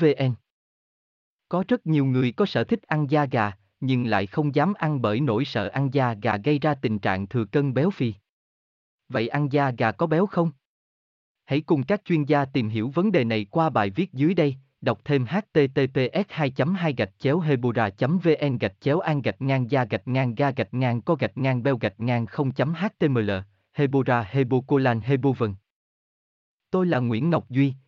vn Có rất nhiều người có sở thích ăn da gà, nhưng lại không dám ăn bởi nỗi sợ ăn da gà gây ra tình trạng thừa cân béo phì. Vậy ăn da gà có béo không? Hãy cùng các chuyên gia tìm hiểu vấn đề này qua bài viết dưới đây, đọc thêm https 2 2 gạch chéo hebora vn gạch chéo an gạch ngang da gạch ngang ga gạch ngang co gạch ngang beo gạch ngang 0 html hebora hebocolan hebovn Tôi là Nguyễn Ngọc Duy,